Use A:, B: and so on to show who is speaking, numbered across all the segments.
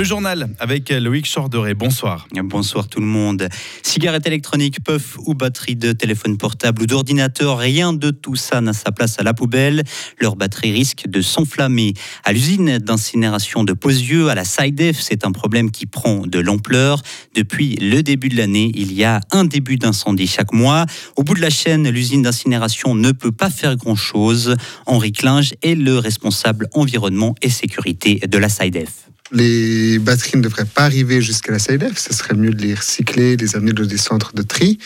A: Le journal avec Loïc Chorderet. Bonsoir.
B: Bonsoir tout le monde. Cigarettes électroniques, puff ou batterie de téléphone portable ou d'ordinateur, rien de tout ça n'a sa place à la poubelle. Leur batterie risque de s'enflammer. À l'usine d'incinération de Posieux, à la SIDEF, c'est un problème qui prend de l'ampleur. Depuis le début de l'année, il y a un début d'incendie chaque mois. Au bout de la chaîne, l'usine d'incinération ne peut pas faire grand-chose. Henri Klinge est le responsable environnement et sécurité de la SIDEF
C: les batteries ne devraient pas arriver jusqu'à la SIDEF. Ce serait mieux de les recycler, les amener dans des centres de tri.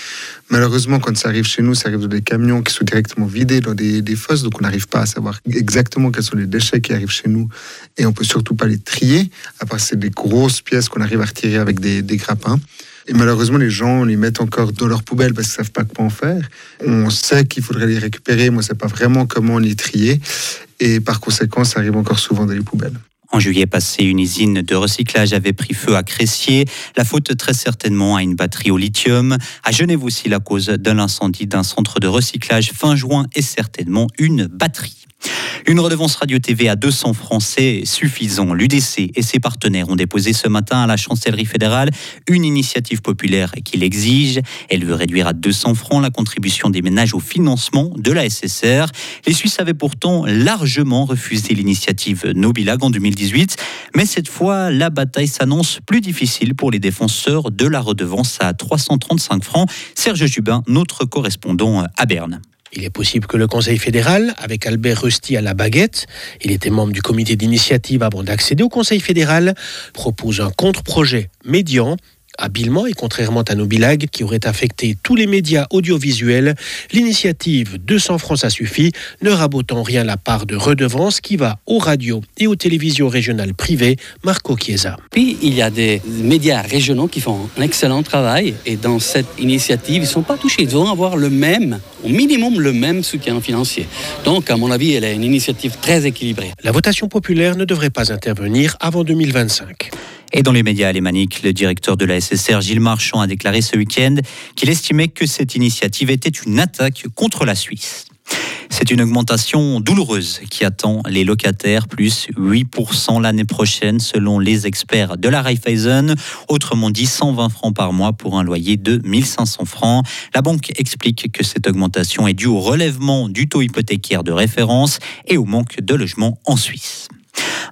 C: Malheureusement, quand ça arrive chez nous, ça arrive dans des camions qui sont directement vidés dans des, fosses. Donc, on n'arrive pas à savoir exactement quels sont les déchets qui arrivent chez nous. Et on peut surtout pas les trier. À part, c'est des grosses pièces qu'on arrive à retirer avec des, grappins. Et malheureusement, les gens les mettent encore dans leur poubelle parce qu'ils savent pas quoi en faire. On sait qu'il faudrait les récupérer. Moi, je sais pas vraiment comment les trier. Et par conséquent, ça arrive encore souvent dans les poubelles.
B: En juillet passé, une usine de recyclage avait pris feu à Cressier. La faute très certainement à une batterie au lithium. À Genève aussi, la cause de l'incendie d'un centre de recyclage fin juin est certainement une batterie. Une redevance radio-TV à 200 francs, c'est suffisant. L'UDC et ses partenaires ont déposé ce matin à la chancellerie fédérale une initiative populaire qui l'exige. Elle veut réduire à 200 francs la contribution des ménages au financement de la SSR. Les Suisses avaient pourtant largement refusé l'initiative Nobilag en 2018, mais cette fois, la bataille s'annonce plus difficile pour les défenseurs de la redevance à 335 francs. Serge Jubin, notre correspondant à Berne.
D: Il est possible que le Conseil fédéral, avec Albert Rusty à la baguette, il était membre du comité d'initiative avant d'accéder au Conseil fédéral, propose un contre-projet médian Habilement et contrairement à nos bilagues qui auraient affecté tous les médias audiovisuels, l'initiative 200 francs ça suffit ne rabote en rien la part de redevance qui va aux radios et aux télévisions régionales privées. Marco Chiesa.
E: Puis il y a des médias régionaux qui font un excellent travail et dans cette initiative, ils ne sont pas touchés. Ils vont avoir le même, au minimum le même soutien financier. Donc à mon avis, elle est une initiative très équilibrée.
D: La votation populaire ne devrait pas intervenir avant 2025.
B: Et dans les médias alémaniques, le directeur de la SSR, Gilles Marchand, a déclaré ce week-end qu'il estimait que cette initiative était une attaque contre la Suisse. C'est une augmentation douloureuse qui attend les locataires, plus 8% l'année prochaine selon les experts de la Raiffeisen. Autrement dit, 120 francs par mois pour un loyer de 1500 francs. La banque explique que cette augmentation est due au relèvement du taux hypothécaire de référence et au manque de logements en Suisse.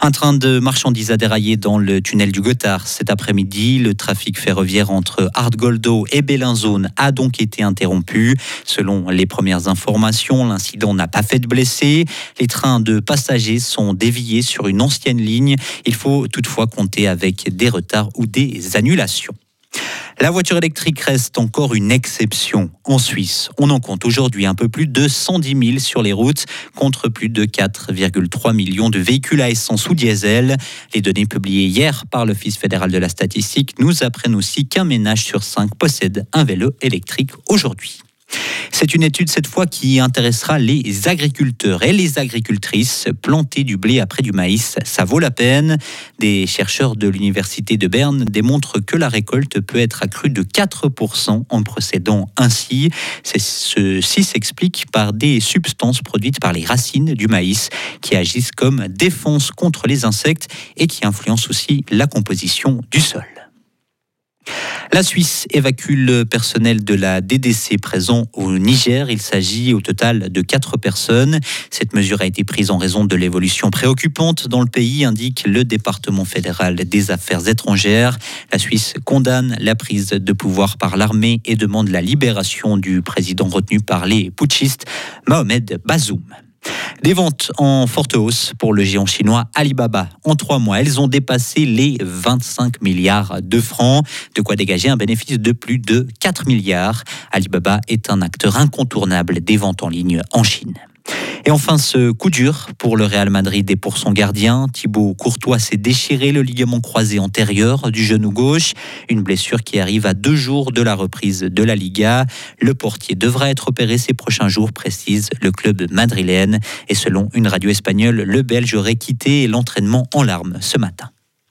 B: Un train de marchandises a déraillé dans le tunnel du Gothard cet après-midi. Le trafic ferroviaire entre Hardgoldo et Bellinzone a donc été interrompu. Selon les premières informations, l'incident n'a pas fait de blessés. Les trains de passagers sont déviés sur une ancienne ligne. Il faut toutefois compter avec des retards ou des annulations. La voiture électrique reste encore une exception. En Suisse, on en compte aujourd'hui un peu plus de 110 000 sur les routes, contre plus de 4,3 millions de véhicules à essence ou diesel. Les données publiées hier par l'Office fédéral de la statistique nous apprennent aussi qu'un ménage sur cinq possède un vélo électrique aujourd'hui. C'est une étude cette fois qui intéressera les agriculteurs et les agricultrices. Planter du blé après du maïs, ça vaut la peine. Des chercheurs de l'Université de Berne démontrent que la récolte peut être accrue de 4% en procédant ainsi. Ceci s'explique par des substances produites par les racines du maïs qui agissent comme défense contre les insectes et qui influencent aussi la composition du sol. La Suisse évacue le personnel de la DDC présent au Niger. Il s'agit au total de quatre personnes. Cette mesure a été prise en raison de l'évolution préoccupante dans le pays, indique le département fédéral des affaires étrangères. La Suisse condamne la prise de pouvoir par l'armée et demande la libération du président retenu par les putschistes, Mohamed Bazoum. Des ventes en forte hausse pour le géant chinois Alibaba. En trois mois, elles ont dépassé les 25 milliards de francs, de quoi dégager un bénéfice de plus de 4 milliards. Alibaba est un acteur incontournable des ventes en ligne en Chine. Et enfin, ce coup dur pour le Real Madrid et pour son gardien. Thibaut Courtois s'est déchiré le ligament croisé antérieur du genou gauche. Une blessure qui arrive à deux jours de la reprise de la Liga. Le portier devra être opéré ces prochains jours, précise le club madrilène. Et selon une radio espagnole, le Belge aurait quitté l'entraînement en larmes ce matin.